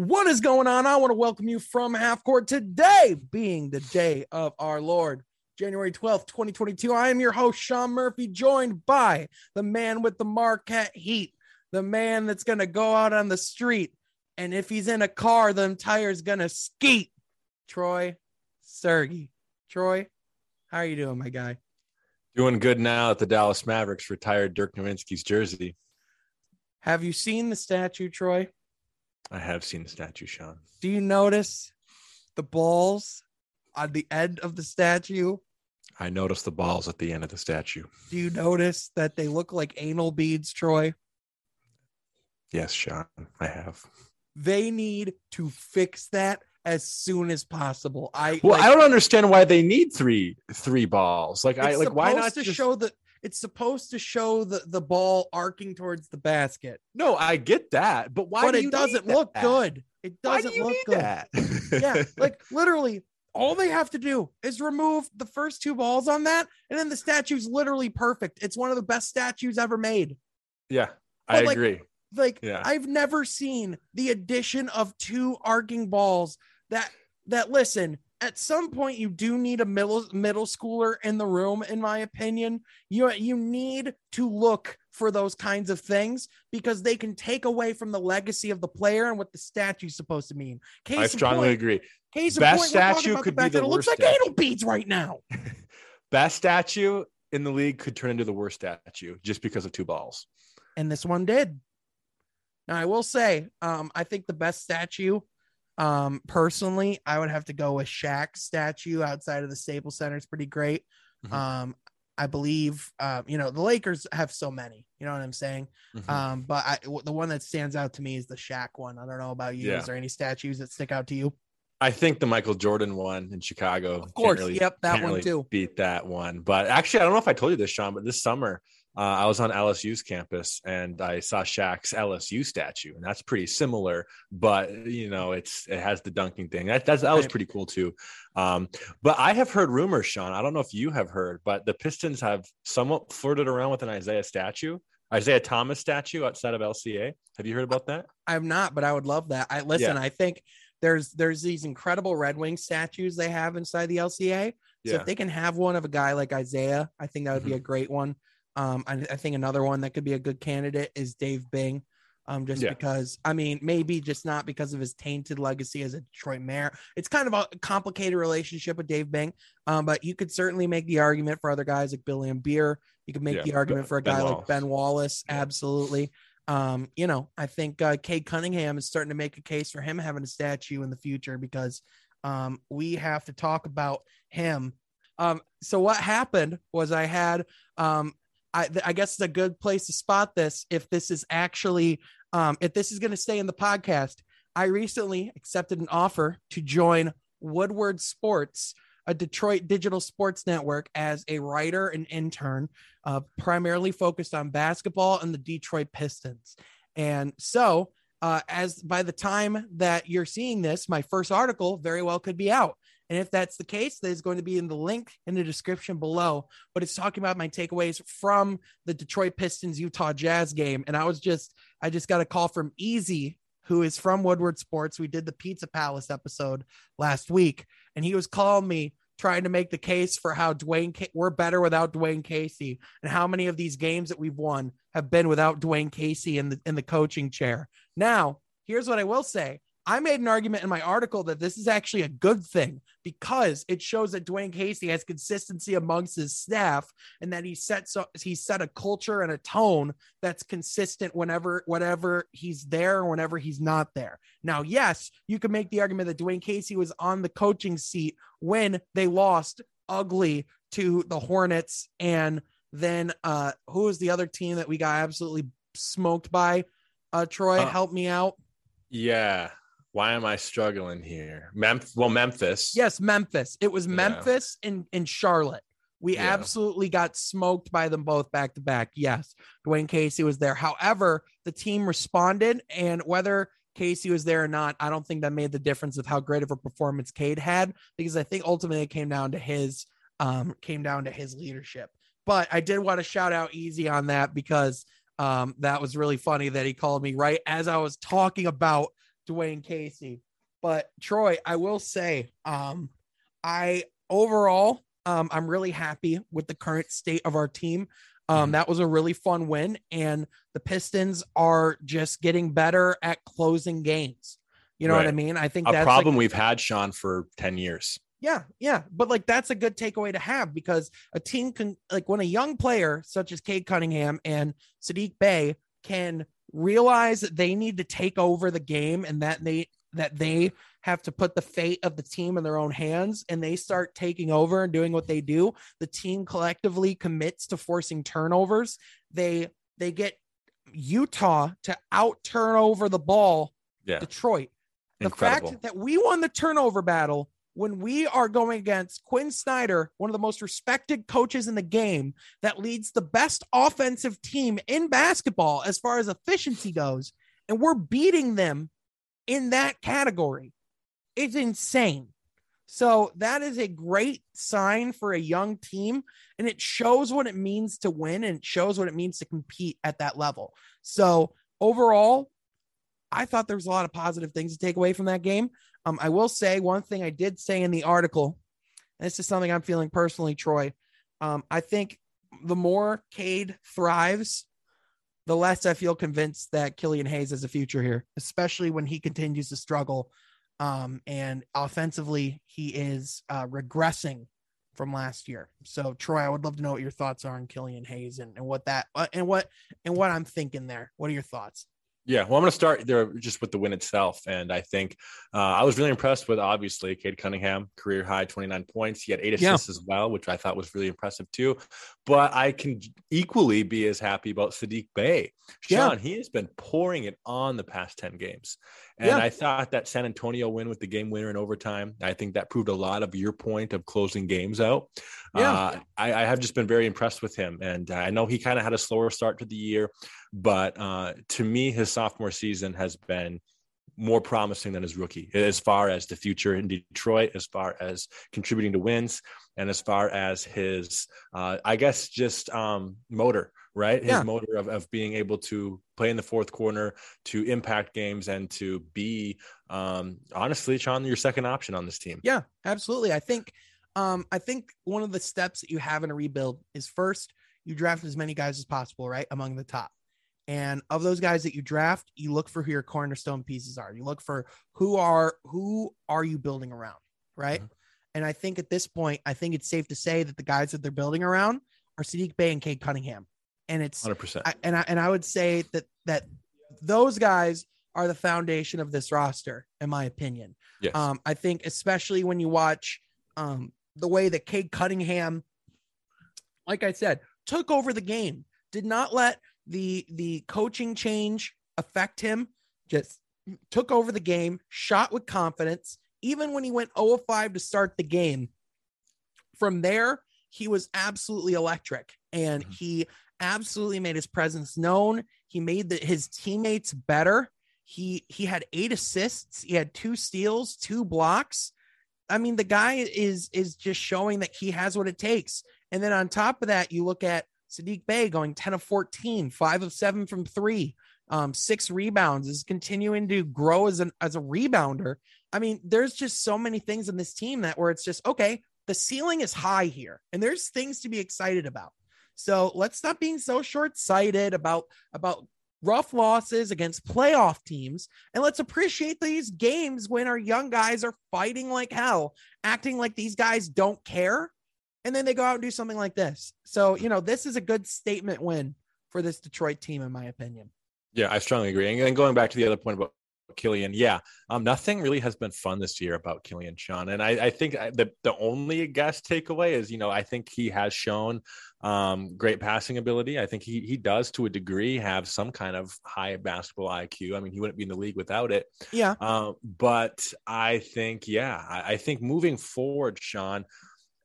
What is going on? I want to welcome you from half court today, being the day of our Lord, January 12th, 2022. I am your host, Sean Murphy, joined by the man with the Marquette heat, the man that's going to go out on the street. And if he's in a car, the tire's going to skeet. Troy Sergey. Troy, how are you doing, my guy? Doing good now at the Dallas Mavericks retired Dirk Nowitzki's jersey. Have you seen the statue, Troy? I have seen the statue, Sean. Do you notice the balls on the end of the statue? I noticed the balls at the end of the statue. Do you notice that they look like anal beads, Troy? Yes, Sean, I have. They need to fix that as soon as possible. I Well, like, I don't understand why they need three three balls. Like I like why not to just... show the it's supposed to show the the ball arcing towards the basket, No, I get that, but why but do it doesn't look that? good. It doesn't do look good. that? yeah, like literally all they have to do is remove the first two balls on that, and then the statue's literally perfect. It's one of the best statues ever made. yeah, I like, agree. Like Yeah. I've never seen the addition of two arcing balls that that listen. At some point, you do need a middle middle schooler in the room, in my opinion. You you need to look for those kinds of things because they can take away from the legacy of the player and what the statue's supposed to mean. Case I strongly point, agree. Case Best point, statue could the be fact that the it looks worst like statue. anal beads right now. Best statue in the league could turn into the worst statue just because of two balls. and this one did. Now I will say, um, I think the best statue, um, personally, I would have to go with Shaq's statue outside of the Staples Center. It's pretty great. Mhm. Um, I believe, uh, you know, the Lakers have so many. You know what I'm saying? Mhm. Um, but I, w- the one that stands out to me is the Shaq one. I don't know about you. Yeah. Is there any statues that stick out to you? I think the Michael Jordan one in Chicago. Of course. can't Yep, that one really too. Beat that one. But actually, I don't know if I told you this, Sean, but this summer uh, I was on LSU's campus and I saw Shaq's LSU statue, and that's pretty similar. But you know, it's it has the dunking thing. That that's, that was pretty cool too. Um, but I have heard rumors, Sean. I don't know if you have heard, but the Pistons have somewhat flirted around with an Isiah statue, Isiah Thomas statue outside of LCA. Have you heard about that? I'm not, but I would love that. I listen. Yeah. I think there's there's these incredible Red Wing statues they have inside the LCA. So Yeah. if they can have one of a guy like Isiah, I think that would be a great one. Um, I, I think another one that could be a good candidate is Dave Bing. Um, just Yeah. because I mean, maybe just not because of his tainted legacy as a Detroit mayor. It's kind of a complicated relationship with Dave Bing. Um, but you could certainly make the argument for other guys like Bill Laimbeer. You could make Yeah, the argument Ben- for a Ben guy like Wallace. Ben Wallace. Yeah. Absolutely. Um, you know, I think uh, Cade Cunningham is starting to make a case for him having a statue in the future because um, we have to talk about him. Um, so what happened was I had, um, I, I guess it's a good place to spot this if this is actually, um, if this is going to stay in the podcast. I recently accepted an offer to join Woodward Sports, a Detroit digital sports network, as a writer and intern, uh, primarily focused on basketball and the Detroit Pistons. And so, uh, as by the time that you're seeing this, my first article very well could be out. And if that's the case, there's going to be in the link in the description below. But it's talking about my takeaways from the Detroit Pistons Utah Jazz game. And I was just, I just got a call from Easy, who is from Woodward Sports. We did the Pizza Palace episode last week, and he was calling me trying to make the case for how Dwayne we're better without Dwayne Casey and how many of these games that we've won have been without Dwayne Casey in the in the coaching chair. Now, here's what I will say. I made an argument in my article that this is actually a good thing because it shows that Dwayne Casey has consistency amongst his staff and that he sets so he set a culture and a tone that's consistent whenever whatever he's there or whenever he's not there. Now, yes, you can make the argument that Dwayne Casey was on the coaching seat when they lost ugly to the Hornets and then uh who was the other team that we got absolutely smoked by? Uh Troy, Uh, help me out. Yeah. Why am I struggling here? Memphis. Well, Memphis. Yes, Memphis. It was Yeah. Memphis and, and Charlotte. We Yeah. absolutely got smoked by them both back to back. Yes, Dwayne Casey was there. However, the team responded, and whether Casey was there or not, I don't think that made the difference of how great of a performance Cade had, because I think ultimately it came down to his um came down to his leadership. But I did want to shout out Easy on that because um that was really funny that he called me right as I was talking about Dwayne Casey. But Troy, I will say, um, I overall, um, I'm really happy with the current state of our team. Um, Mhm. that was a really fun win, and the Pistons are just getting better at closing games. You know what I mean? I think A that's problem like, we've had, Sean, for 10 years. yeah, yeah, but like that's a good takeaway to have because a team can like when a young player such as Cade Cunningham and Sadiq Bey can realize that they need to take over the game and that they that they have to put the fate of the team in their own hands and they start taking over and doing what they do the team collectively commits to forcing turnovers they they get utah to out turn over the ball Yeah. detroit the Incredible. fact that we won the turnover battle when we are going against Quin Snyder, one of the most respected coaches in the game, that leads the best offensive team in basketball as far as efficiency goes, and we're beating them in that category. It's insane. So that is a great sign for a young team, and it shows what it means to win and it shows what it means to compete at that level. So overall, I thought there was a lot of positive things to take away from that game. Um, I will say one thing I did say in the article, and this is something I'm feeling personally, Troy. Um, I think the more Cade thrives, the less I feel convinced that Killian Hayes has a future here, especially when he continues to struggle. Um, and offensively, he is uh, regressing from last year. So, Troy, I would love to know what your thoughts are on Killian Hayes and, and what that uh, and what and what I'm thinking there. What are your thoughts? Yeah, well, I'm going to start there just with the win itself. And I think uh, I was really impressed with, obviously, Cade Cunningham, career high 29 points. He had eight Yeah. assists as well, which I thought was really impressive too. But I can equally be as happy about Sadiq Bey. Yeah. Sean, he has been pouring it on the past 10 games. And Yeah. I thought that San Antonio win with the game winner in overtime, I think that proved a lot of your point of closing games out. Yeah. Uh, I, I have just been very impressed with him. And I know he kind of had a slower start to the year, but uh, to me, his sophomore season has been more promising than his rookie as far as the future in Detroit, as far as contributing to wins, and as far as his, uh, I guess, just um, motor, right? His Yeah. motor of, of being able to play in the fourth corner, to impact games, and to be, um, honestly, Sean, your second option on this team. Yeah, absolutely. I think um I think one of the steps that you have in a rebuild is first you draft as many guys as possible, right? Among the top. And of those guys that you draft, you look for who your cornerstone pieces are. You look for who are who are you building around, right? Mhm. And I think at this point, I think it's safe to say that the guys that they're building around are Sadiq Bey and Cade Cunningham. And it's 100%. I, and I and I would say that that those guys are the foundation of this roster, in my opinion. yes. Um, I think especially when you watch um, the way that Cade Cunningham, like I said, took over the game, did not let the the coaching change affect him, just took over the game, shot with confidence, even when he went 0 of 5 to start the game. From there, he was absolutely electric and Mhm. he absolutely made his presence known. He made the, his teammates better. He he had eight assists, he had two steals, two blocks. I mean, the guy is is just showing that he has what it takes. And then on top of that, you look at Sadiq Bey going 10 of 14, five of seven from three, um, six rebounds, is continuing to grow as an as a rebounder. I mean, there's just so many things in this team that where it's just okay, the ceiling is high here, and there's things to be excited about. So let's stop being so short-sighted about about rough losses against playoff teams and let's appreciate these games when our young guys are fighting like hell, acting like these guys don't care. And then they go out and do something like this. So, you know, this is a good statement win for this Detroit team, in my opinion. Yeah, I strongly agree. And going back to the other point about Killian, yeah, um, nothing really has been fun this year about Killian Sean. And I, I think the, the only guess takeaway is, you know, I think he has shown um, great passing ability. I think he, he does to a degree have some kind of high basketball IQ. I mean, he wouldn't be in the league without it. Yeah. Uh, but I think, yeah, I, I think moving forward, Sean,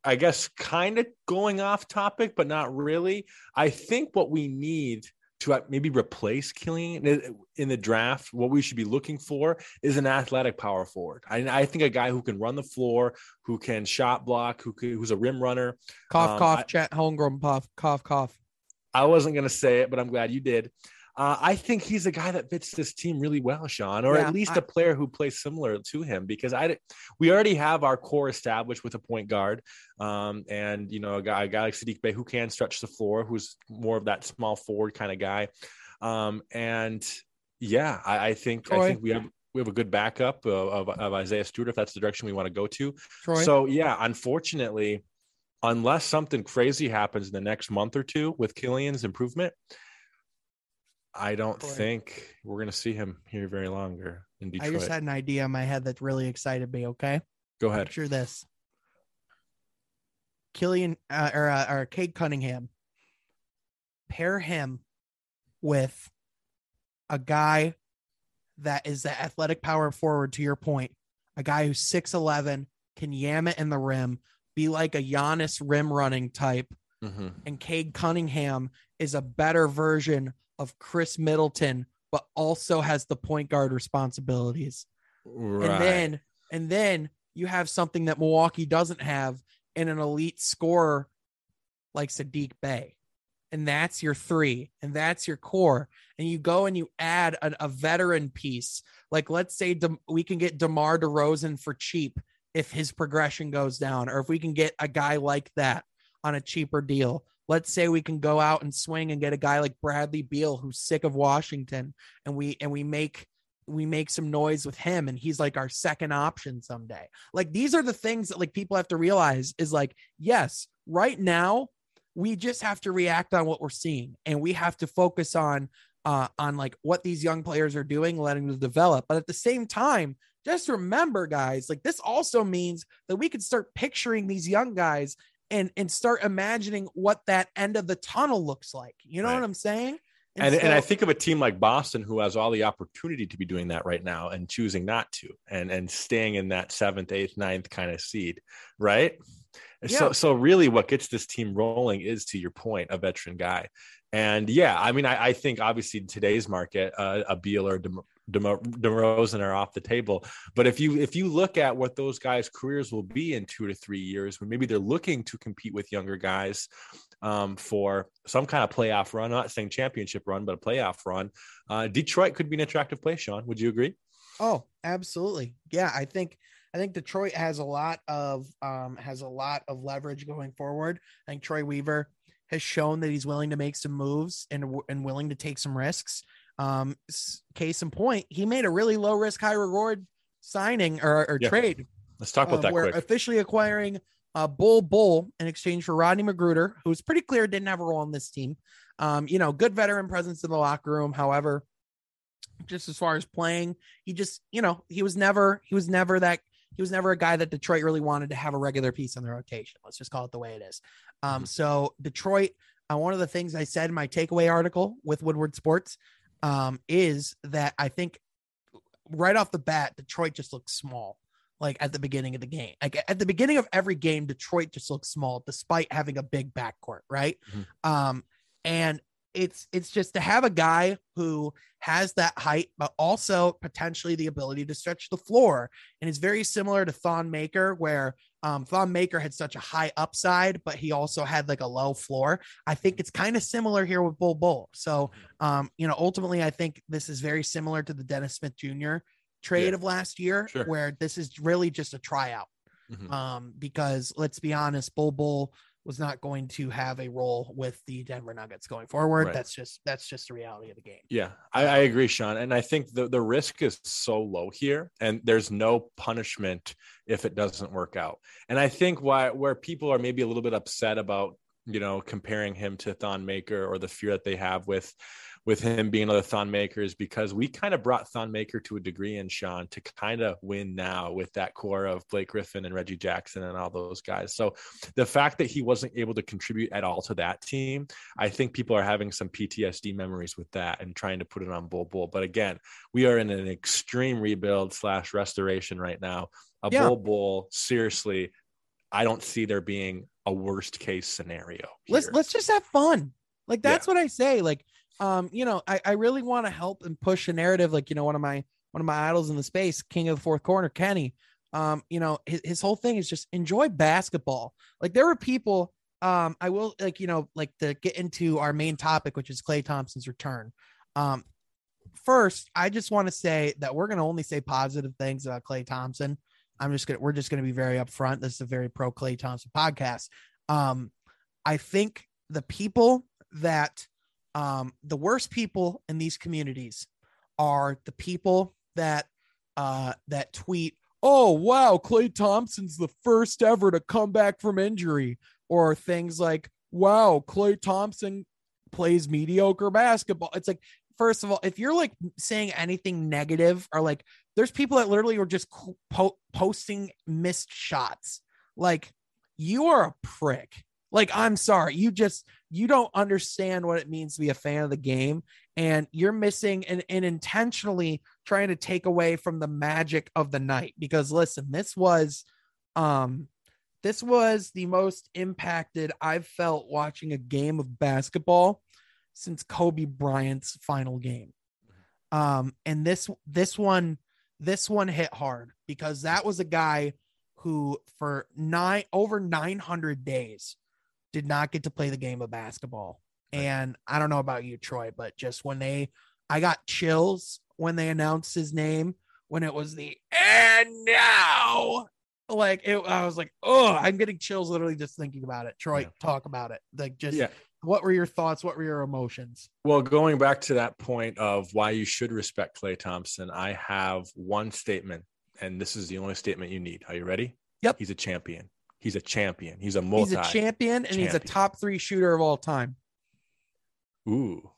I guess kind of going off topic, but not really. I think what we need to uh, maybe replace Killian in the draft, what we should be looking for is an athletic power forward. I, I think a guy who can run the floor, who can shot block, who can, who's a rim runner. Cough, Um, cough, I- chat, homegrown puff, cough, cough. I wasn't going to say it, but I'm glad you did. Uh, I think he's a guy that fits this team really well, Sean, or Yeah, at least I- a player who plays similar to him. Because I, we already have our core established with a point guard, um, and you know a guy, a guy like Sadiq Bey who can stretch the floor, who's more of that small forward kind of guy. Um, and yeah, I, I think I think we have we have a good backup of, of, of Isaiah Stewart if that's the direction we want to go to. Troy. So yeah, unfortunately, unless something crazy happens in the next month or two with Killian's improvement, I don't Troy. think we're gonna see him here very longer in Detroit. I just had an idea in my head that really excited me. Okay. Go ahead. Picture this. Killian uh, or uh, or Cade Cunningham. Pair him with a guy that is the athletic power forward. To your point, a guy who's six eleven can yam it in the rim, be like a Giannis rim running type, Mhm. and Cade Cunningham is a better version of Khris Middleton, but also has the point guard responsibilities Right. and then and then you have something that Milwaukee doesn't have in an elite scorer like Sadiq Bey. And that's your three, and that's your core. And you go and you add a, a veteran piece. Like, let's say De- we can get DeMar DeRozan for cheap if his progression goes down, or if we can get a guy like that on a cheaper deal. Let's say we can go out and swing and get a guy like Bradley Beal who's sick of Washington, and we and we make we make some noise with him and he's like our second option someday. Like these are the things that like people have to realize is like, yes, right now we just have to react on what we're seeing and we have to focus on uh on like what these young players are doing, letting them develop. But at the same time, just remember, guys, like this also means that we can start picturing these young guys and and start imagining what that end of the tunnel looks like. You know Right. what I'm saying? and, and I think of a team like Boston who has all the opportunity to be doing that right now and choosing not to and and staying in that seventh, eighth, ninth kind of seed, right? Yeah. So so really what gets this team rolling is to your point, a veteran guy. And yeah, I mean, I, I think obviously in today's market, uh, a Beal or Dem- Dem- DeRozan are off the table. But if you if you look at what those guys' careers will be in two to three years, when maybe they're looking to compete with younger guys um, for some kind of playoff run, not saying championship run, but a playoff run, uh, Detroit could be an attractive place. Sean, would you agree? Oh, absolutely. Yeah, I think I think Detroit has a lot of um has a lot of leverage going forward. I think Troy Weaver has shown that he's willing to make some moves and and willing to take some risks. Um case in point, he made a really low risk high reward signing or, or Yeah. trade Let's talk about um, that quick. officially acquiring uh, Bol Bol in exchange for Rodney McGruder, who was pretty clear didn't have a role on this team. Um, you know, good veteran presence in the locker room. However, just as far as playing, he just, you know, he was never, he was never that, he was never a guy that Detroit really wanted to have a regular piece on the rotation. Let's just call it the way it is. Um, Mhm. so Detroit, uh, one of the things I said in my takeaway article with Woodward Sports um, is that I think right off the bat, Detroit just looks small. Like at the beginning of the game, like at the beginning of every game, Detroit just looks small despite having a big backcourt, right? Mhm. Um, and it's it's just to have a guy who has that height, but also potentially the ability to stretch the floor, and it's very similar to Thon Maker, where um, Thon Maker had such a high upside, but he also had like a low floor. I think it's kind of similar here with Bol Bol. So, um, you know, ultimately, I think this is very similar to the Dennis Smith Jr. trade Yeah. of last year, Sure. where this is really just a tryout. Mhm. Um, because let's be honest, Bol Bol was not going to have a role with the Denver Nuggets going forward. Right. That's just that's just the reality of the game. Yeah, I, I agree, Sean. And I think the, the risk is so low here, and there's no punishment if it doesn't work out. And I think why where people are maybe a little bit upset about, you know, comparing him to Thon Maker or the fear that they have with with him being another Thon Maker is because we kind of brought Thon Maker to a degree in Sean to kind of win now with that core of Blake Griffin and Reggie Jackson and all those guys. So the fact that he wasn't able to contribute at all to that team I think people are having some PTSD memories with that and trying to put it on Bol Bol. But again, we are in an extreme rebuild slash restoration right now. A Yeah. Bol Bol, seriously, I don't see there being a worst case scenario. Let's let's just have fun. Like Yeah. that's what I say. Like, um, you know, I, I really want to help and push a narrative. Like, you know, one of my one of my idols in the space, King of the Fourth Corner, Kenny. Um, you know, his, his whole thing is just enjoy basketball. Like there were people, um, I will like, you know, like to get into our main topic, which is Klay Thompson's return. Um, first, I just want to say that we're going to only say positive things about Klay Thompson. I'm just gonna we're just gonna be very upfront. This is a very pro Klay Thompson podcast. Um, I think the people that um the worst people in these communities are the people that uh that tweet, oh wow, Klay Thompson's the first ever to come back from injury, or things like, wow, Klay Thompson plays mediocre basketball. It's like first of all, if you're like saying anything negative or like there's people that literally are just po- posting missed shots, like you are a prick. Like, I'm sorry, you just you don't understand what it means to be a fan of the game, and you're missing and, and intentionally trying to take away from the magic of the night. Because listen, this was um this was the most impacted I've felt watching a game of basketball since Kobe Bryant's final game. Um, and this this one this one hit hard because that was a guy who for nine over 900 days did not get to play the game of basketball. And I don't know about you, Troy, but just when they I got chills when they announced his name when it was the and now like it, I was like, oh, I'm getting chills literally just thinking about it. Troy, yeah. talk about it. Like just yeah what were your thoughts? What were your emotions? Well, going back to that point of why you should respect Klay Thompson, I have one statement, and this is the only statement you need. Are you ready? Yep. He's a champion. He's a champion. He's a multi. He's a champion, and champion. he's a top three shooter of all time. Ooh,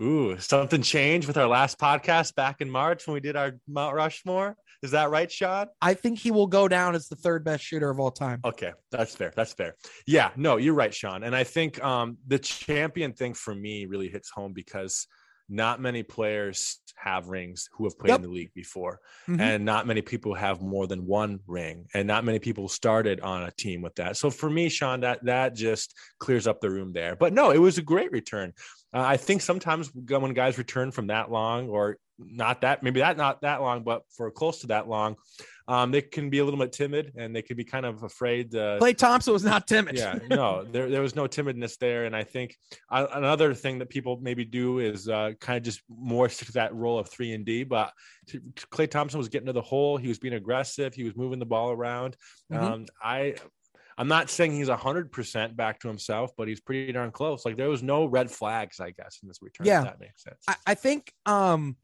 ooh! Something changed with our last podcast back in March when we did our Mount Rushmore. Is that right, Sean? I think he will go down as the third best shooter of all time. Okay, that's fair. That's fair. Yeah, no, you're right, Sean. And I think um, the champion thing for me really hits home because not many players have rings who have played yep. in the league before mm-hmm. and not many people have more than one ring and not many people started on a team with that so for me sean that that just clears up the room there but no it was a great return uh, i think sometimes when guys return from that long or not that maybe that not that long, but for close to that long, um, they can be a little bit timid and they can be kind of afraid. Uh, Klay Thompson was not timid. yeah, no, there there was no timidness there, and I think uh, another thing that people maybe do is uh, kind of just more stick to that role of three and D. But Klay Thompson was getting to the hole. He was being aggressive. He was moving the ball around. Mm-hmm. Um, I I'm not saying he's hundred percent back to himself, but he's pretty darn close. Like there was no red flags, I guess, in this return. Yeah, that makes sense. I, I think um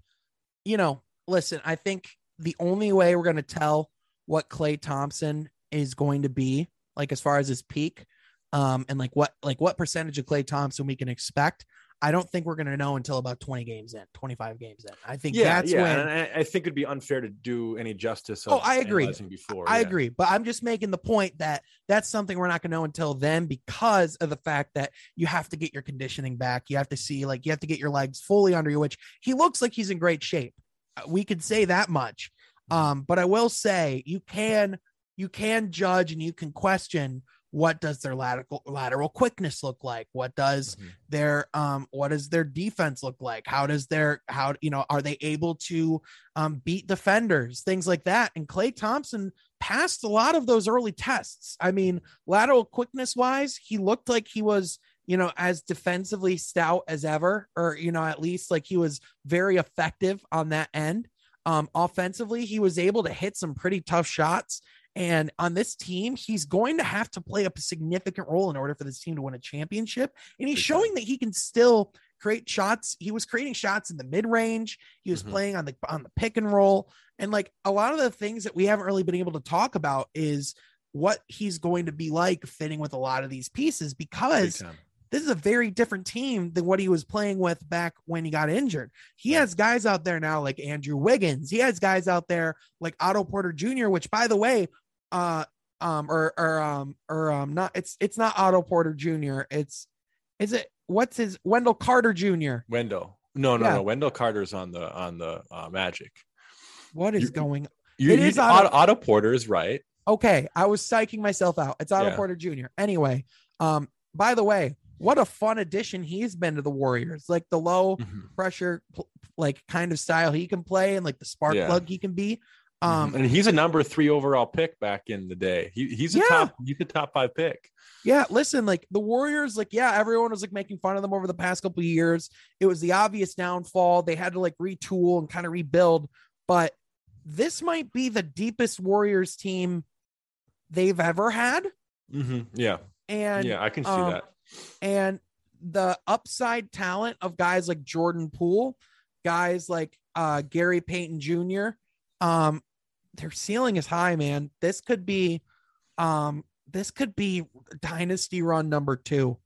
you know, listen, I think the only way we're going to tell what Klay Thompson is going to be, like as far as his peak, um, and like what like what percentage of Klay Thompson we can expect. I don't think we're going to know until about 20 games in, 25 games in. I think yeah, that's yeah. when and I, I think it'd be unfair to do any justice. oh, I agree. Before, I yeah. agree, but I'm just making the point that that's something we're not going to know until then because of the fact that you have to get your conditioning back. You have to see, like, you have to get your legs fully under you, which he looks like he's in great shape. We could say that much. Um, but I will say you can you can judge and you can question what does their lateral lateral quickness look like? What does mm-hmm. their um what does their defense look like? How does their how you know are they able to um beat defenders? Things like that. And klay thompson passed a lot of those early tests. I mean lateral quickness wise he looked like he was you know as defensively stout as ever or you know at least like he was very effective on that end um offensively he was able to hit some pretty tough shots and on this team, he's going to have to play a significant role in order for this team to win a championship. And he's showing that he can still create shots. He was creating shots in the mid range. He was mm-hmm. playing on the on the pick and roll. And like a lot of the things that we haven't really been able to talk about is what he's going to be like fitting with a lot of these pieces because this is a very different team than what he was playing with back when he got injured. He has guys out there now like Andrew Wiggins. He has guys out there like Otto Porter Jr., which by the way, uh um or or um or um not it's it's not Otto Porter Jr. It's is it what's his Wendell Carter Jr. Wendell. No, no, yeah. no. Wendell Carter's on the on the uh, Magic. What is you, going? You, it you, is Otto, Otto Porter is right. Okay, I was psyching myself out. It's Otto yeah. Porter Jr. Anyway, um, by the way, what a fun addition he's been to the Warriors. Like the low mm-hmm. pressure, like kind of style he can play, and like the spark yeah. plug he can be. Um, and he's a number three overall pick back in the day. He, he's a Yeah. top he's a top five pick. Yeah, listen, like the Warriors, like, yeah, everyone was like making fun of them over the past couple of years. It was the obvious downfall. They had to like retool and kind of rebuild, but this might be the deepest Warriors team they've ever had. hmm Yeah, And yeah, I can see um, that. And the upside talent of guys like Jordan Poole, guys like uh Gary Payton Jr. Um, their ceiling is high, man. This could be um this could be dynasty run number two,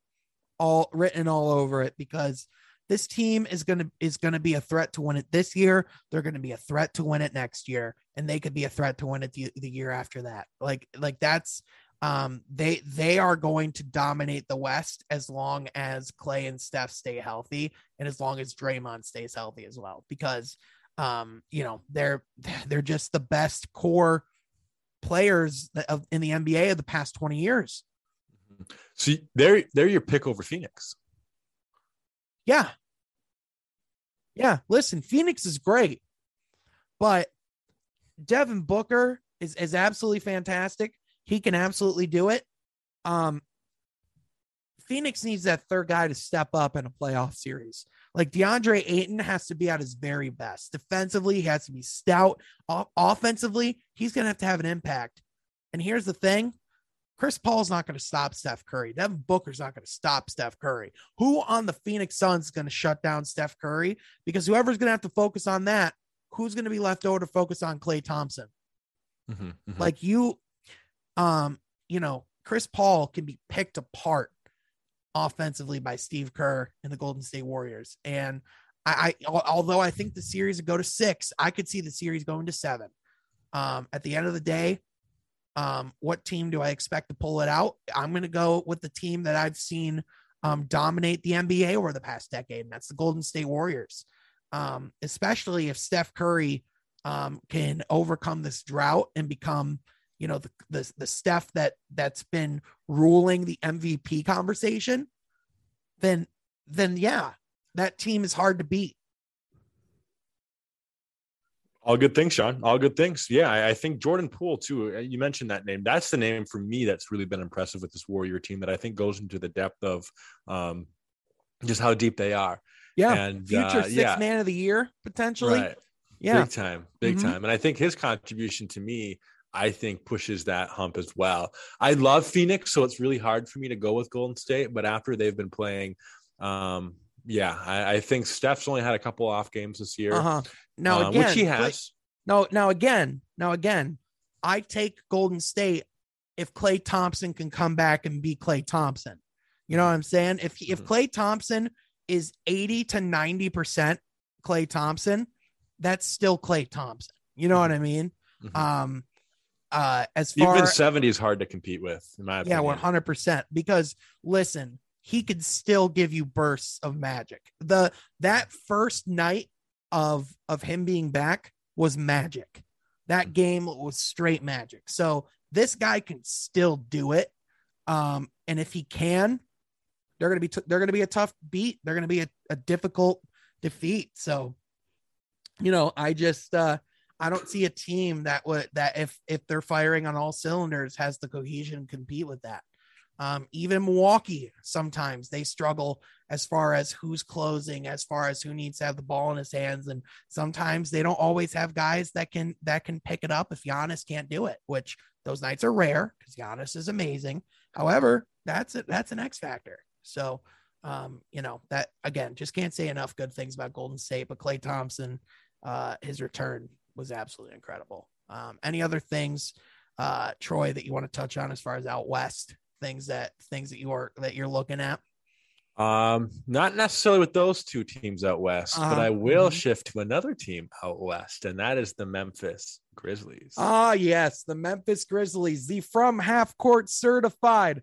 all written all over it because this team is gonna is gonna be a threat to win it this year. They're gonna be a threat to win it next year, and they could be a threat to win it the, the year after that. Like like that's um they they are going to dominate the West as long as Klay and Steph stay healthy, and as long as Draymond stays healthy as well, because um you know they're they're just the best core players that- of in the NBA of the past 20 years. So they're they're your pick over Phoenix. Yeah. Yeah. Listen, Phoenix is great, but Devin Booker is, is absolutely fantastic. He can absolutely do it. Um, Phoenix needs that third guy to step up in a playoff series. Like DeAndre Ayton has to be at his very best. Defensively, he has to be stout. O- offensively, he's going to have to have an impact. And here's the thing Chris Paul's not going to stop Steph Curry. Devin Booker's not going to stop Steph Curry. Who on the Phoenix Suns is going to shut down Steph Curry? Because whoever's going to have to focus on that, who's going to be left over to focus on Klay Thompson? Mhm, mhm. Like you, um, you know, Chris Paul can be picked apart offensively by Steve Kerr and the Golden State Warriors. And I, I although I think the series would go to six, I could see the series going to seven. Um, at the end of the day, um, what team do I expect to pull it out? I'm going to go with the team that I've seen um, dominate the NBA over the past decade, and that's the Golden State Warriors. Um, especially if Steph Curry um, can overcome this drought and become, you know, the, the the Steph that that's been ruling the MVP conversation, then then yeah, that team is hard to beat. All good things, Sean. All good things. Yeah, I, I think Jordan Poole too. uh, You mentioned that name. That's the name for me that's really been impressive with this Warrior team. That I think goes into the depth of um, just how deep they are. Yeah, And, future uh, six yeah. man of the year potentially. Right. Yeah, Big time. Big Mhm. time. And I think his contribution to me, I think pushes that hump as well. I love Phoenix, so it's really hard for me to go with Golden State. But after they've been playing, um, yeah, I, I think Steph's only had a couple off games this year, uh huh. Now uh, again, which he has. No, now again, now again, I take Golden State if Klay Thompson can come back and be Klay Thompson. You know what I'm saying? If if Mhm. Klay Thompson is 80 to 90 percent Klay Thompson, that's still Klay Thompson. You know what I mean? Mhm. Um, uh, as far Even 70 is hard to compete with, in my yeah, one hundred percent. Because listen, he could still give you bursts of magic. The that first night of of him being back was magic. That game was straight magic. So this guy can still do it. Um, and if he can, they're gonna be t- they're gonna be a tough beat. They're gonna be a, a difficult defeat. So, you know, I just uh I don't see a team that would that if if they're firing on all cylinders has the cohesion compete with that. Um, even Milwaukee sometimes they struggle as far as who's closing, as far as who needs to have the ball in his hands, and sometimes they don't always have guys that can that can pick it up if Giannis can't do it. Which those nights are rare because Giannis is amazing. However, that's it. That's an X factor. So, um, you know that again, just can't say enough good things about Golden State. But Klay Thompson, uh, his return was absolutely incredible. Um, any other things, uh, Troy, that you want to touch on as far as out west things that things that you are that you're looking at? Um, not necessarily with those two teams out west, but Uh-huh. I will Mhm. shift to another team out west, and that is the Memphis Grizzlies. Ah, yes, the Memphis Grizzlies, the from half court certified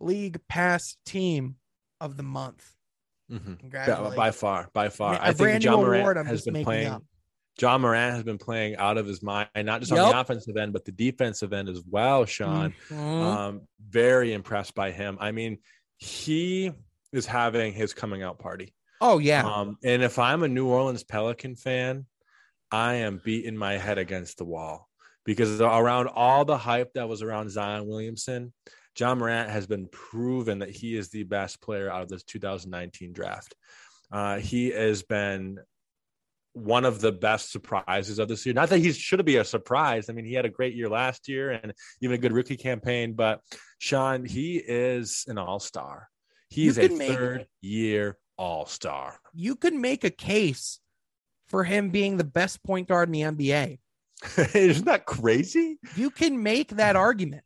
league pass team of the month. Mhm. By, Congratulations. by far, by far. I, think Ja Morant I'm has just been making playing. up. Ja Morant has been playing out of his mind, not just on the offensive end, but the defensive end as well. Sean, Mhm. um, very impressed by him. I mean, he is having his coming out party. oh yeah. Um, and if I'm a New Orleans Pelican fan, I am beating my head against the wall because around all the hype that was around Zion Williamson, Ja Morant has been proven that he is the best player out of this 2019 draft. Uh, he has been one of the best surprises of this year. Not that he should be a surprise. I mean, he had a great year last year and even a good rookie campaign. But Sean, he is an all star. He's a third year all star. You could make a case for him being the best point guard in the NBA. Isn't that crazy? You can make that argument.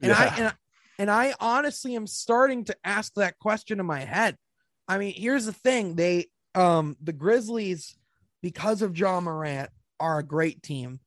And yeah. I and, and I honestly am starting to ask that question in my head. I mean, here's the thing. They um the Grizzlies, because of Ja Morant, are a great team.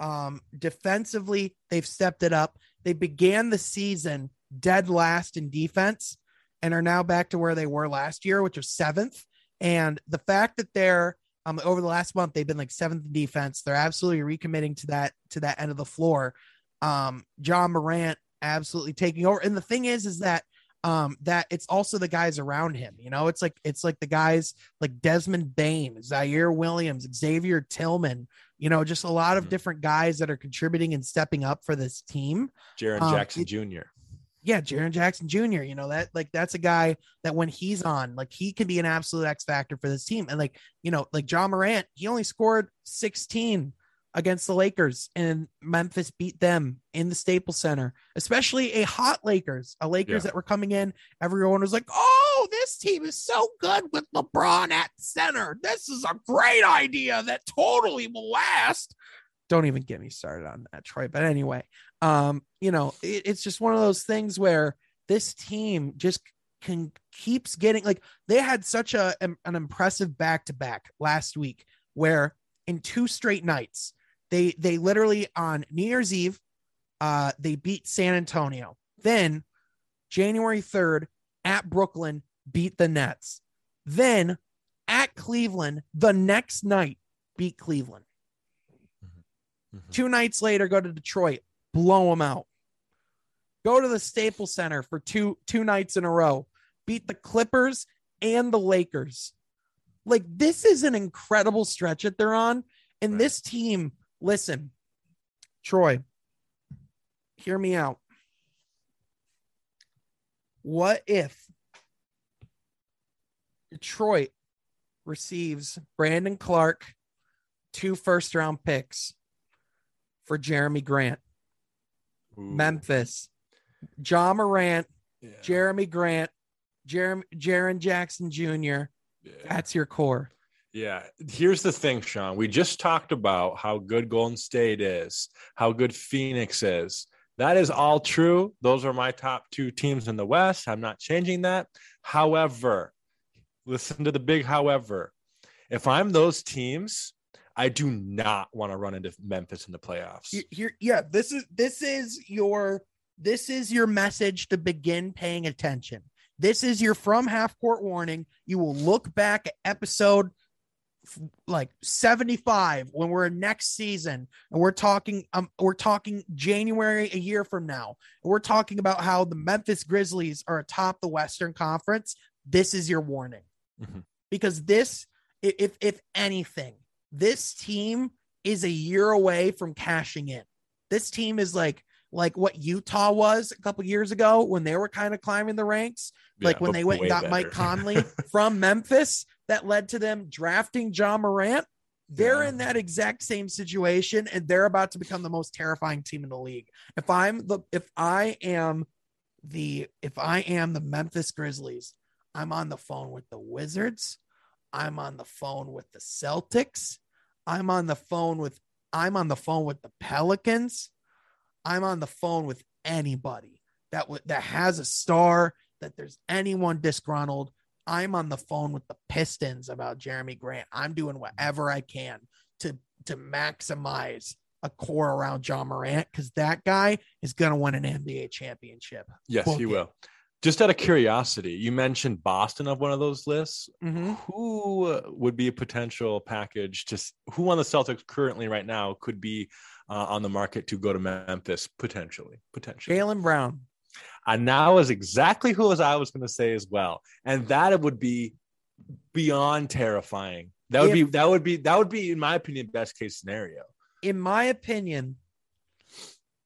Um, defensively, they've stepped it up. They began the season dead last in defense and are now back to where they were last year, which was seventh. And the fact that they're um, over the last month they've been like seventh in defense. They're absolutely recommitting to that to that end of the floor. Um, Ja Morant absolutely taking over. And the thing is, is that um that it's also the guys around him you know it's like it's like the guys like Desmond Bane Ziaire Williams xavier tillman you know just a lot of mm-hmm. different guys that are contributing and stepping up for this team Jaren um, jackson jr yeah, Jaren Jackson Jr. You know that like that's a guy that when he's on, like he can be an absolute X factor for this team. And like you know, like Ja Morant, he only scored 16 against the Lakers, and Memphis beat them in the Staples Center, especially a hot Lakers, a Lakers yeah. that were coming in. Everyone was like, "Oh, this team is so good with LeBron at center. This is a great idea that totally will last." Don't even get me started on that, Troy. But anyway, um, you know, it, it's just one of those things where this team just can keeps getting like they had such a an impressive back to back last week where in two straight nights they they literally on New Year's Eve uh they beat San Antonio. Then January 3rd at Brooklyn beat the Nets. Then at Cleveland the next night beat Cleveland. Mm-hmm. Mm-hmm. Two nights later go to Detroit blow them out. Go to the Staples Center for two two nights in a row. Beat the Clippers and the Lakers. Like this is an incredible stretch that they're on. And right. this team, listen, Troy, hear me out. What if Detroit receives Brandon Clarke, two first round picks for Jerami Grant? Ooh. Memphis, Ja Morant, yeah. Jerami Grant, Jeremy Jaren Jackson Jr. Yeah. That's your core. Yeah. Here's the thing, Sean. We just talked about how good Golden State is, how good Phoenix is. That is all true. Those are my top two teams in the West. I'm not changing that. However, listen to the big however. If I'm those teams, I do not want to run into Memphis in the playoffs. Here, yeah, this is this is your this is your message to begin paying attention. This is your from half court warning. You will look back at episode like 75 when we're next season and we're talking um we're talking January a year from now. We're talking about how the Memphis Grizzlies are atop the Western Conference. This is your warning. Mm-hmm. Because this if if anything this team is a year away from cashing in. This team is like like what Utah was a couple years ago when they were kind of climbing the ranks, yeah, like when they went and got better. Mike Conley from Memphis, that led to them drafting Ja Morant. They're yeah. in that exact same situation, and they're about to become the most terrifying team in the league. If I'm the if I am the if I am the Memphis Grizzlies, I'm on the phone with the Wizards. I'm on the phone with the Celtics. I'm on the phone with I'm on the phone with the Pelicans. I'm on the phone with anybody that w- that has a star, that there's anyone disgruntled. I'm on the phone with the Pistons about Jerami Grant. I'm doing whatever I can to to maximize a core around Ja Morant because that guy is going to win an NBA championship. Yes, Book he it. will. Just out of curiosity, you mentioned Boston of one of those lists. Mm-hmm. Who would be a potential package to who on the Celtics currently right now could be uh, on the market to go to Memphis potentially? Potentially, Jaylen Brown. And now is exactly who I was going to say as well, and that it would be beyond terrifying That would If- be that would be that would be in my opinion best case scenario. in my opinion,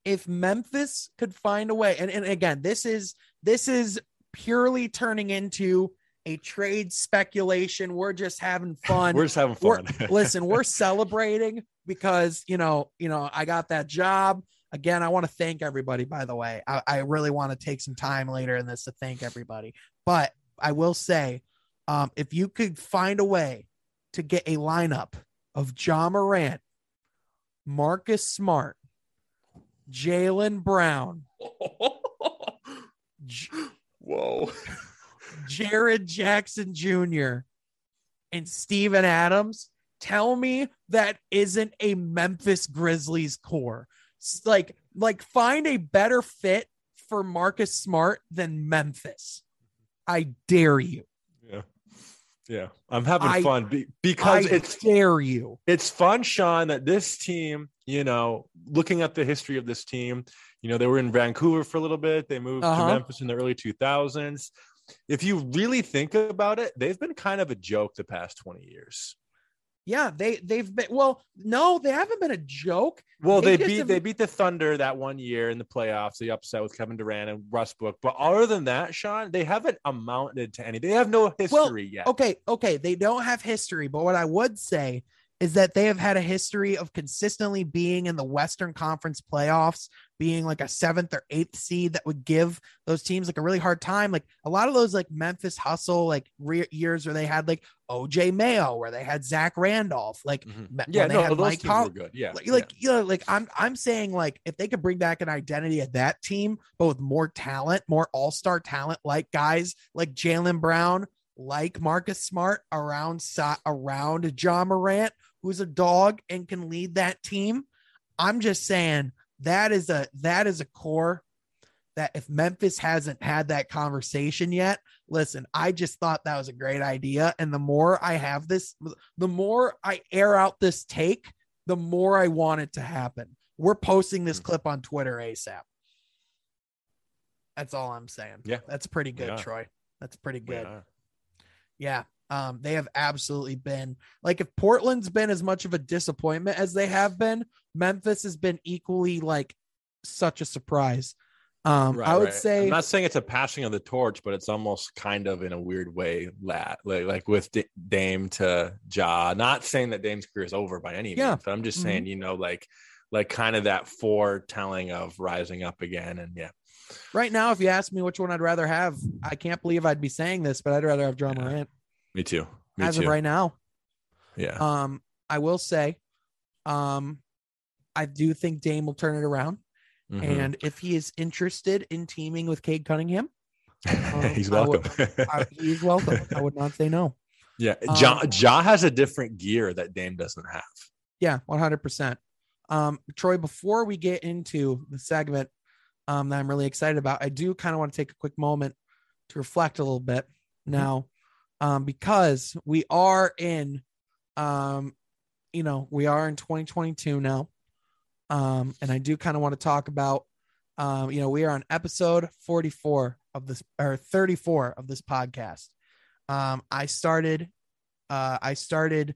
if Memphis could find a way, and, and again, this is this is purely turning into a trade speculation. We're just having fun. We're just having We're- fun. Listen, we're celebrating because you know, you know, I got that job. Again, I want to thank everybody, by the way. I, I really want to take some time later in this to thank everybody. But I will say, um, if you could find a way to get a lineup of Ja Morant, Marcus Smart, Jaylen Brown, J- Whoa. Jaren Jackson Jr., and Steven Adams, tell me that isn't a Memphis Grizzlies core. Like, like find a better fit for Marcus Smart than Memphis. I dare you. Yeah. Yeah. I'm having I- fun because I it's dare you. it's fun, Sean, that this team, you know, looking at the history of this team, you know, they were in Vancouver for a little bit. They moved Uh-huh. to Memphis in the early 2000s. If you really think about it, they've been kind of a joke the past 20 years. Yeah, they they've been well, no, they haven't been a joke. Well, They they, beat have- they beat the Thunder that one year in the playoffs. They upset with Kevin Durant and Russ Book. But other than that, Sean, they haven't amounted to anything. They have no history yet. Okay, okay, they don't have history, but what I would say is that they have had a history of consistently being in the Western Conference playoffs, being like a seventh or eighth seed that would give those teams like a really hard time. Like a lot of those like Memphis hustle like re- years where they had like OJ Mayo, where they had Zach Randolph, like Mhm. Yeah, they no, had those Mike teams were good. Yeah, like, like you know, like I'm I'm saying like if they could bring back an identity of that team, but with more talent, more all-star talent, like guys like Jaylen Brown, like Marcus Smart around around Ja Morant, who's a dog and can lead that team. I'm just saying that is a that is a core that if Memphis hasn't had that conversation yet, listen, I just thought that was a great idea. And the more I have this, the more I air out this take, the more I want it to happen. We're posting this Mhm. clip on Twitter ASAP. That's all I'm saying. Yeah. That's pretty good, Troy. That's pretty good. Yeah. Um, they have absolutely been like if Portland's been as much of a disappointment as they have been, Memphis has been equally like such a surprise. Um, Right, I would right. say I'm not saying it's a passing of the torch, but it's almost kind of in a weird way, lat like like with D- Dame to Ja. Not saying that Dame's career is over by any means, Yeah. but I'm just Mhm. saying, you know, like like kind of that foretelling of rising up again, and yeah, right now, if you ask me which one I'd rather have, I can't believe I'd be saying this, but I'd rather have Ja Yeah. Morant me too, me as too, of right now. yeah, Um, I will say, um, I do think Dame will turn it around. Mhm. And if he is interested in teaming with Cade Cunningham, he's I would- welcome. I, he's welcome. I would not say no. yeah, um, Ja, ja has a different gear that Dame doesn't have. Yeah, 100%. Um, Troy, before we get into the segment um, that I'm really excited about, I do kind of want to take a quick moment to reflect a little bit Mm-hmm. now um, because we are in, um, you know, we are in 2022 now. Um, and I do kind of want to talk about, um, you know, we are on episode 44 of this or 34 of this podcast. Um, I started, uh, I started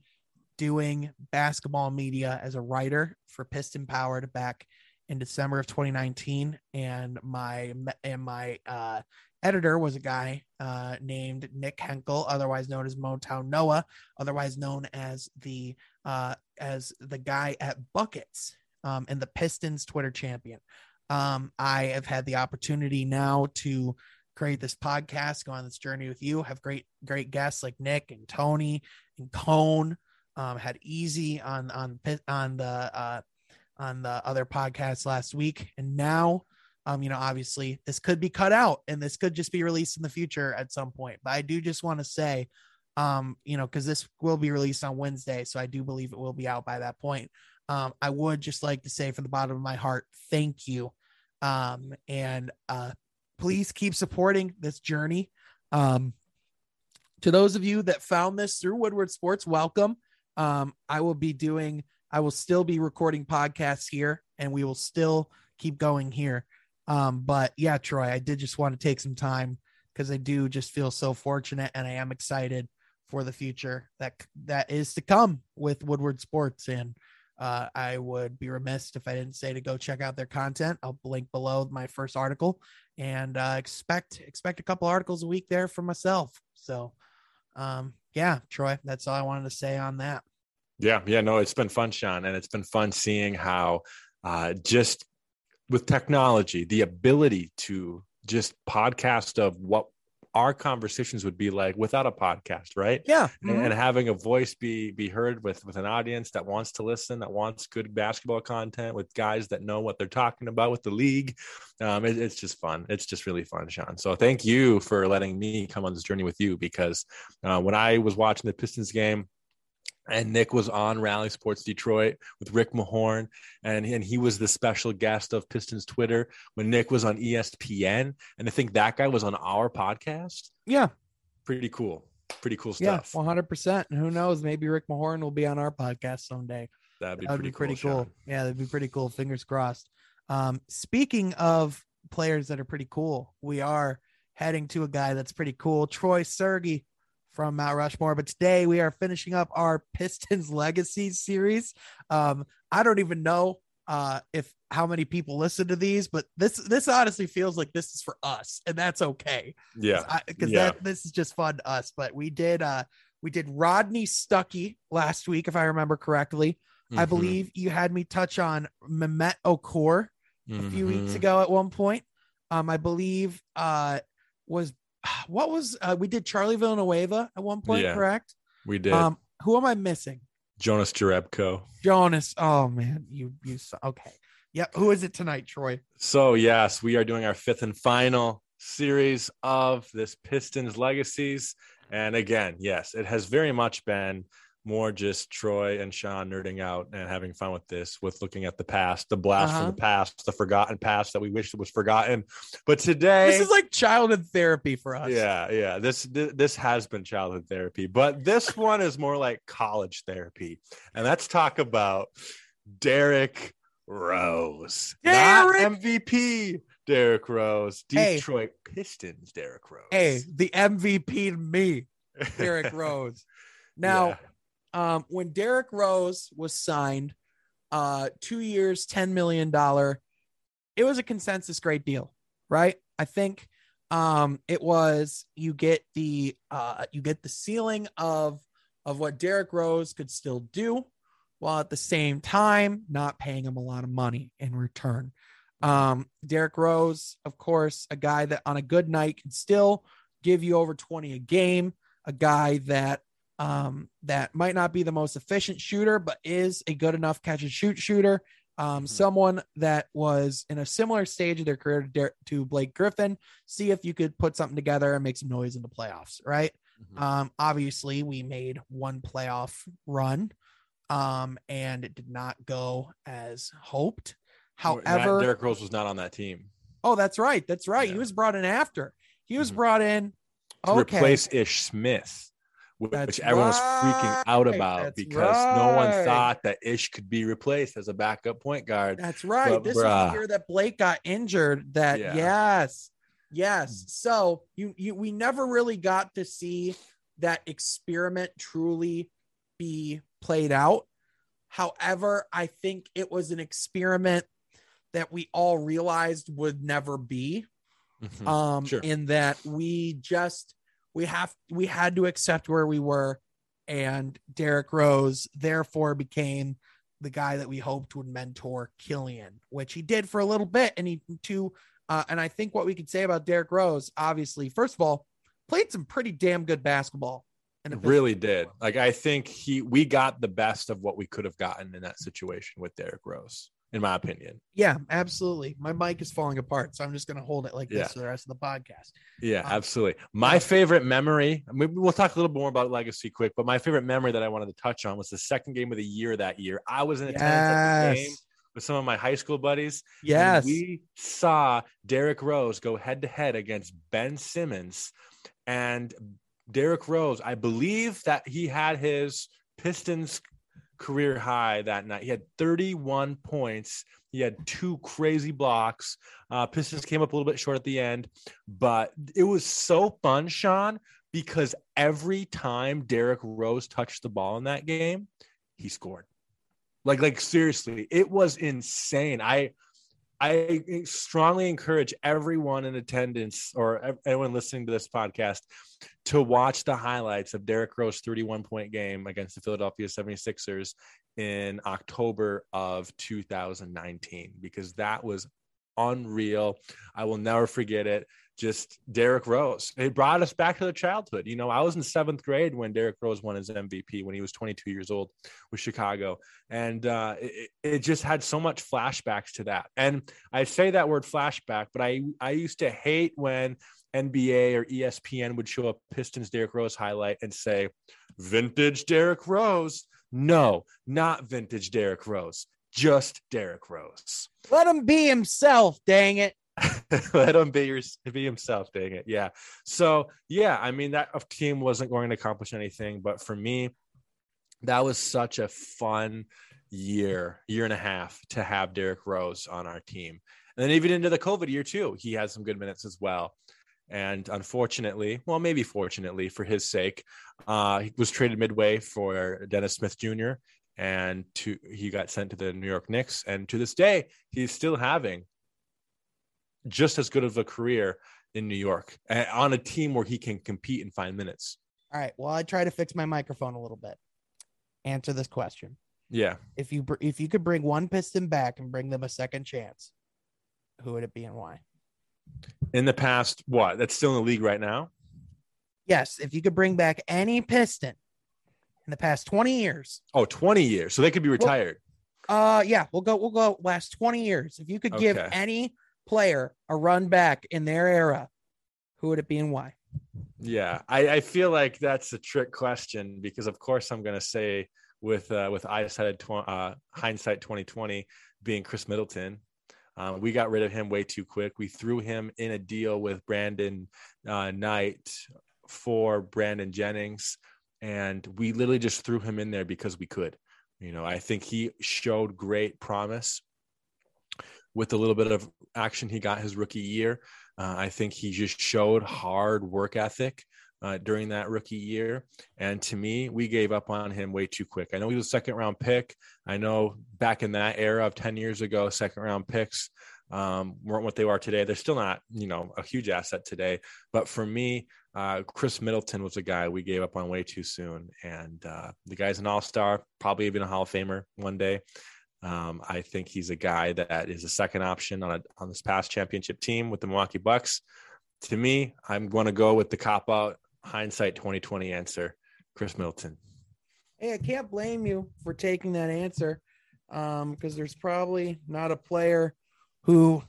doing basketball media as a writer for Piston Powered back in December of 2019, and my and my uh, editor was a guy uh, named Nick Henkel, otherwise known as Motown Noah, otherwise known as the uh, as the guy at Buckets um, and the Pistons Twitter champion. Um, I have had the opportunity now to create this podcast, go on this journey with you, have great great guests like Nick and Tony and Cone. Um, had Easy on on on the uh, on the other podcast last week, and now um, you know, obviously this could be cut out and this could just be released in the future at some point. But I do just want to say, um, you know, because this will be released on Wednesday, so I do believe it will be out by that point. Um, I would just like to say from the bottom of my heart, thank you. Um, and uh, please keep supporting this journey. Um, to those of you that found this through Woodward Sports, welcome. Um, I will be doing, I will still be recording podcasts here and we will still keep going here. Um, but yeah, Troy, I did just want to take some time because I do just feel so fortunate and I am excited for the future that that is to come with Woodward Sports. And uh, I would be remiss if I didn't say to go check out their content. I'll link below my first article and uh, expect expect a couple articles a week there for myself. So, um, yeah, Troy, that's all I wanted to say on that. Yeah, yeah, no, it's been fun, Sean, and it's been fun seeing how uh, just with technology, the ability to just podcast of what our conversations would be like without a podcast right? Yeah mm-hmm. and, and, having a voice be be heard with with an audience that wants to listen that wants good basketball content with guys that know what they're talking about with the league um, it, it's just fun. It's just really fun sean. So thank you for letting me come on this journey with you because uh, when i was watching the pistons game and Nick was on Bally Sports Detroit with Rick Mahorn, and, and he was the special guest of Pistons Twitter when Nick was on ESPN. And I think that guy was on our podcast. Yeah. Pretty cool. Pretty cool stuff. Yeah, 100%. And who knows? Maybe Rick Mahorn will be on our podcast someday. That'd be, that'd pretty, be pretty cool. cool. Yeah, that'd be pretty cool. Fingers crossed. Um, speaking of players that are pretty cool, we are heading to a guy that's pretty cool. Troy Sergey from Mount Rushmore. But today we are finishing up our Pistons Legacy series. Um, I don't even know uh, if how many people listen to these, but this this honestly feels like this is for us, and that's okay. Yeah, because yeah. this is just fun to us. But we did uh we did Rodney Stuckey last week, if I remember correctly. Mm-hmm. I believe you had me touch on Mehmet Okur a mm-hmm. few weeks mm-hmm. ago at one point. Um, I believe uh was what was uh, we did Charlie Villanueva at one point, yeah, correct? We did. Um, who am I missing? Jonas Jerebko. Jonas. Oh man, you you okay. Yep. Who is it tonight, Troy? So yes, we are doing our fifth and final series of this Pistons legacies. And again, yes, it has very much been more just Troy and Sean nerding out and having fun with this, with looking at the past, the blast uh-huh. from the past, the forgotten past that we wish was forgotten. But today, this is like childhood therapy for us. Yeah, yeah. This this has been childhood therapy, but this one is more like college therapy. And let's talk about Derrick Rose, Derrick! not MVP. Derrick Rose, Detroit hey. Pistons, Derrick Rose. Hey, the MVP to me, Derrick Rose. Now, yeah um, when Derrick Rose was signed, uh, two years, $10 million, it was a consensus great deal, right? I think um, it was you get the uh, you get the ceiling of of what Derrick Rose could still do, while at the same time not paying him a lot of money in return. Um, Derrick Rose, of course, a guy that on a good night can still give you over 20 a game, a guy that um, that might not be the most efficient shooter, but is a good enough catch and shoot shooter. Um, mm-hmm. Someone that was in a similar stage of their career to, to, Blake Griffin. See if you could put something together and make some noise in the playoffs, right? Mm-hmm. Um, obviously, we made one playoff run, um, and it did not go as hoped. However, Derrick Rose was not on that team. Oh, that's right. That's right. Yeah. He was brought in after. He was mm-hmm. brought in to okay. replace Ish Smith which That's everyone was freaking out about That's because right. no one thought that Ish could be replaced as a backup point guard. That's right. But, this is the year that Blake got injured. That yeah. yes, yes. Mm. So you you we never really got to see that experiment truly be played out. However, I think it was an experiment that we all realized would never be. Mm-hmm. Um, sure. in that we just we have we had to accept where we were and Derrick Rose therefore became the guy that we hoped would mentor Killian, which he did for a little bit. And he too, uh, and I think what we could say about Derrick Rose, obviously, first of all, played some pretty damn good basketball. And really did. Like I think he we got the best of what we could have gotten in that situation with Derrick Rose in my opinion. Yeah, absolutely. My mic is falling apart, so I'm just going to hold it like yeah. this for the rest of the podcast. Yeah, um, absolutely. My favorite memory, maybe we'll talk a little more about legacy quick, but my favorite memory that I wanted to touch on was the second game of the year that year. I was in attendance yes. at the game with some of my high school buddies. Yes. We saw Derrick Rose go head to head against Ben Simmons and Derrick Rose, I believe that he had his Pistons career high that night. He had 31 points. He had two crazy blocks. Uh, Pistons came up a little bit short at the end, but it was so fun, Sean, because every time Derrick Rose touched the ball in that game, he scored. Like, like seriously, it was insane. I I eh, strongly encourage everyone in attendance or anyone listening to this podcast to watch the highlights of Derrick Rose 31 point game against the Philadelphia 76ers in October of 2019 because that was unreal. I will never forget it just Derrick Rose. It brought us back to the childhood. You know, I was in seventh grade when Derrick Rose won his MVP when he was 22 years old with Chicago. And uh, it, it just had so much flashbacks to that. And I say that word flashback, but I, I used to hate when NBA or ESPN would show a Pistons Derrick Rose highlight and say, vintage Derrick Rose. No, not vintage Derrick Rose, just Derrick Rose. Let him be himself, dang it. let him be your, be himself. Dang it, yeah. So yeah, I mean that team wasn't going to accomplish anything, but for me, that was such a fun year, year and a half to have Derrick Rose on our team, and then even into the COVID year too, he had some good minutes as well. And unfortunately, well, maybe fortunately for his sake, uh, he was traded midway for Dennis Smith Jr. And to he got sent to the New York Knicks, and to this day, he's still having just as good of a career in New York on a team where he can compete in find minutes. All right. Well, I try to fix my microphone a little bit. Answer this question. Yeah. If you if you could bring one piston back and bring them a second chance, who would it be and why? In the past, what? That's still in the league right now? Yes, if you could bring back any piston in the past 20 years. Oh, 20 years. So they could be retired. Well, uh yeah, we'll go we'll go last 20 years. If you could okay. give any player a run back in their era, who would it be and why? Yeah, I, I feel like that's a trick question because, of course, I'm going to say with uh, with tw- uh, hindsight 2020 being Khris Middleton. Um, we got rid of him way too quick. We threw him in a deal with Brandon uh, Knight for Brandon Jennings, and we literally just threw him in there because we could. You know, I think he showed great promise with a little bit of action he got his rookie year. Uh, I think he just showed hard work ethic uh, during that rookie year. And to me, we gave up on him way too quick. I know he was a second round pick. I know back in that era of 10 years ago, second round picks um, weren't what they are today. They're still not, you know, a huge asset today. But for me, uh, Khris Middleton was a guy we gave up on way too soon. And uh, the guy's an all star, probably even a Hall of Famer one day. Um, I think he's a guy that is a second option on a, on this past championship team with the Milwaukee Bucks. To me, I'm going to go with the cop out hindsight 2020 answer, Khris Middleton. Hey, I can't blame you for taking that answer because um, there's probably not a player who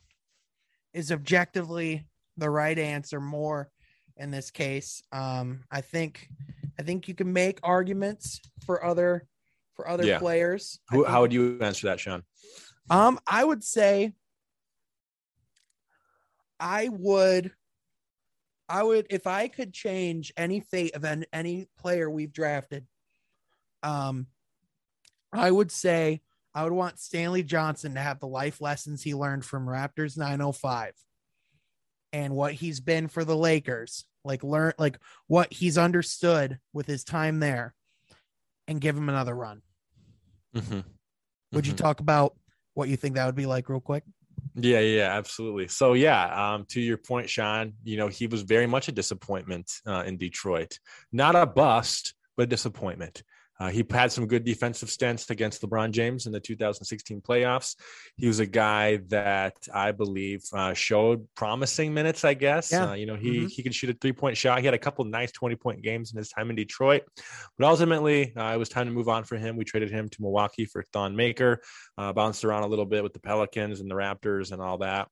is objectively the right answer more in this case. Um, I think I think you can make arguments for other for other yeah. players. Who, how would you answer that, Sean? Um, I would say I would I would if I could change any fate of any, any player we've drafted, um, I would say I would want Stanley Johnson to have the life lessons he learned from Raptors 905 and what he's been for the Lakers, like learn like what he's understood with his time there and give him another run. Mm-hmm. Would mm-hmm. you talk about what you think that would be like, real quick? Yeah, yeah, absolutely. So, yeah, um, to your point, Sean, you know, he was very much a disappointment uh, in Detroit, not a bust, but a disappointment. Uh, he had some good defensive stints against LeBron James in the 2016 playoffs. He was a guy that I believe uh, showed promising minutes. I guess yeah. uh, you know he mm-hmm. he could shoot a three point shot. He had a couple nice 20 point games in his time in Detroit, but ultimately uh, it was time to move on for him. We traded him to Milwaukee for Thon Maker, uh, bounced around a little bit with the Pelicans and the Raptors and all that.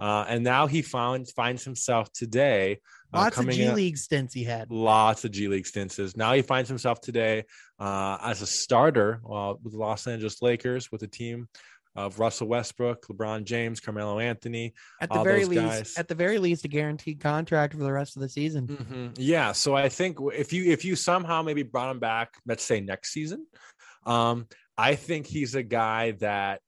Uh, and now he found finds himself today uh, lots of G League stints he had. Lots of G League stints. Now he finds himself today uh, as a starter uh, with the Los Angeles Lakers with a team of Russell Westbrook, LeBron James, Carmelo Anthony. At the very least, guys. at the very least, a guaranteed contract for the rest of the season. Mm-hmm. Yeah. So I think if you if you somehow maybe brought him back, let's say next season, um, I think he's a guy that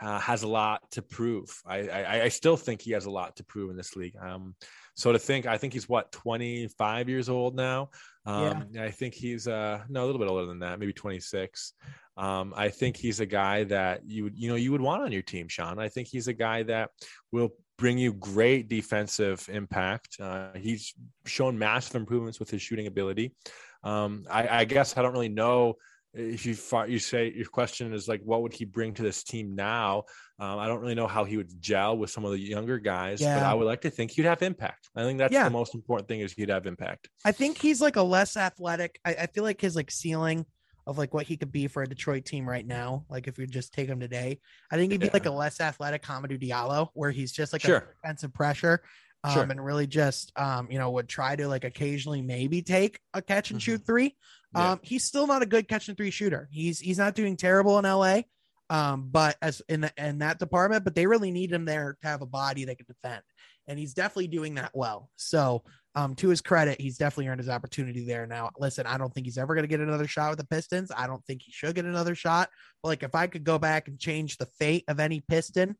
uh, has a lot to prove. I, I, I still think he has a lot to prove in this league. Um, so to think, I think he's what 25 years old now. Um, yeah. I think he's uh, no a little bit older than that, maybe 26. Um, I think he's a guy that you would you know you would want on your team, Sean. I think he's a guy that will bring you great defensive impact. Uh, he's shown massive improvements with his shooting ability. Um, I, I, guess I don't really know if you you say your question is like what would he bring to this team now um, i don't really know how he would gel with some of the younger guys yeah. but i would like to think he'd have impact i think that's yeah. the most important thing is he'd have impact i think he's like a less athletic I, I, feel like his like ceiling of like what he could be for a detroit team right now like if you just take him today i think he'd be yeah. like a less athletic Hamidou Diallo where he's just like sure. a defensive pressure um, sure. and really just um, you know would try to like occasionally maybe take a catch and mm-hmm. shoot three yeah. Um, he's still not a good catch and three shooter. He's he's not doing terrible in LA, um, but as in the, in that department, but they really need him there to have a body that can defend, and he's definitely doing that well. So, um, to his credit, he's definitely earned his opportunity there. Now, listen, I don't think he's ever going to get another shot with the Pistons. I don't think he should get another shot. But like, if I could go back and change the fate of any Piston,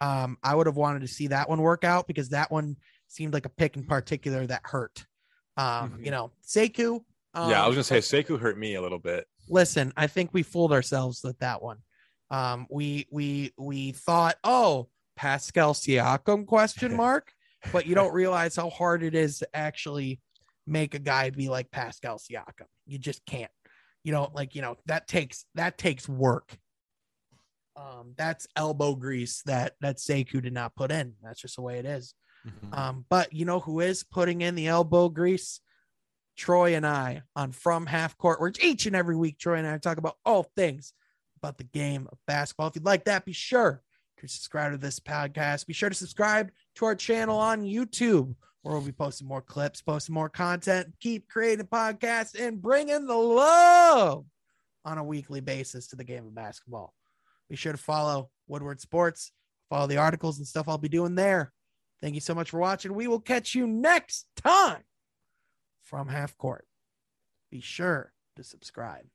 um, I would have wanted to see that one work out because that one seemed like a pick in particular that hurt. Um, mm-hmm. you know, Sekou. um, yeah, I was gonna say Sekou hurt me a little bit. Listen, I think we fooled ourselves with that one. Um, we we we thought, oh, Pascal Siakam question mark, but you don't realize how hard it is to actually make a guy be like Pascal Siakam. You just can't. You know, like you know that takes that takes work. Um, that's elbow grease that that Sekou did not put in. That's just the way it is. Mm-hmm. Um, but you know who is putting in the elbow grease? Troy and I on From Half Court, where each and every week Troy and I talk about all things about the game of basketball. If you'd like that, be sure to subscribe to this podcast. Be sure to subscribe to our channel on YouTube, where we'll be posting more clips, posting more content, keep creating podcasts, and bringing the love on a weekly basis to the game of basketball. Be sure to follow Woodward Sports, follow the articles and stuff I'll be doing there. Thank you so much for watching. We will catch you next time from half court. Be sure to subscribe.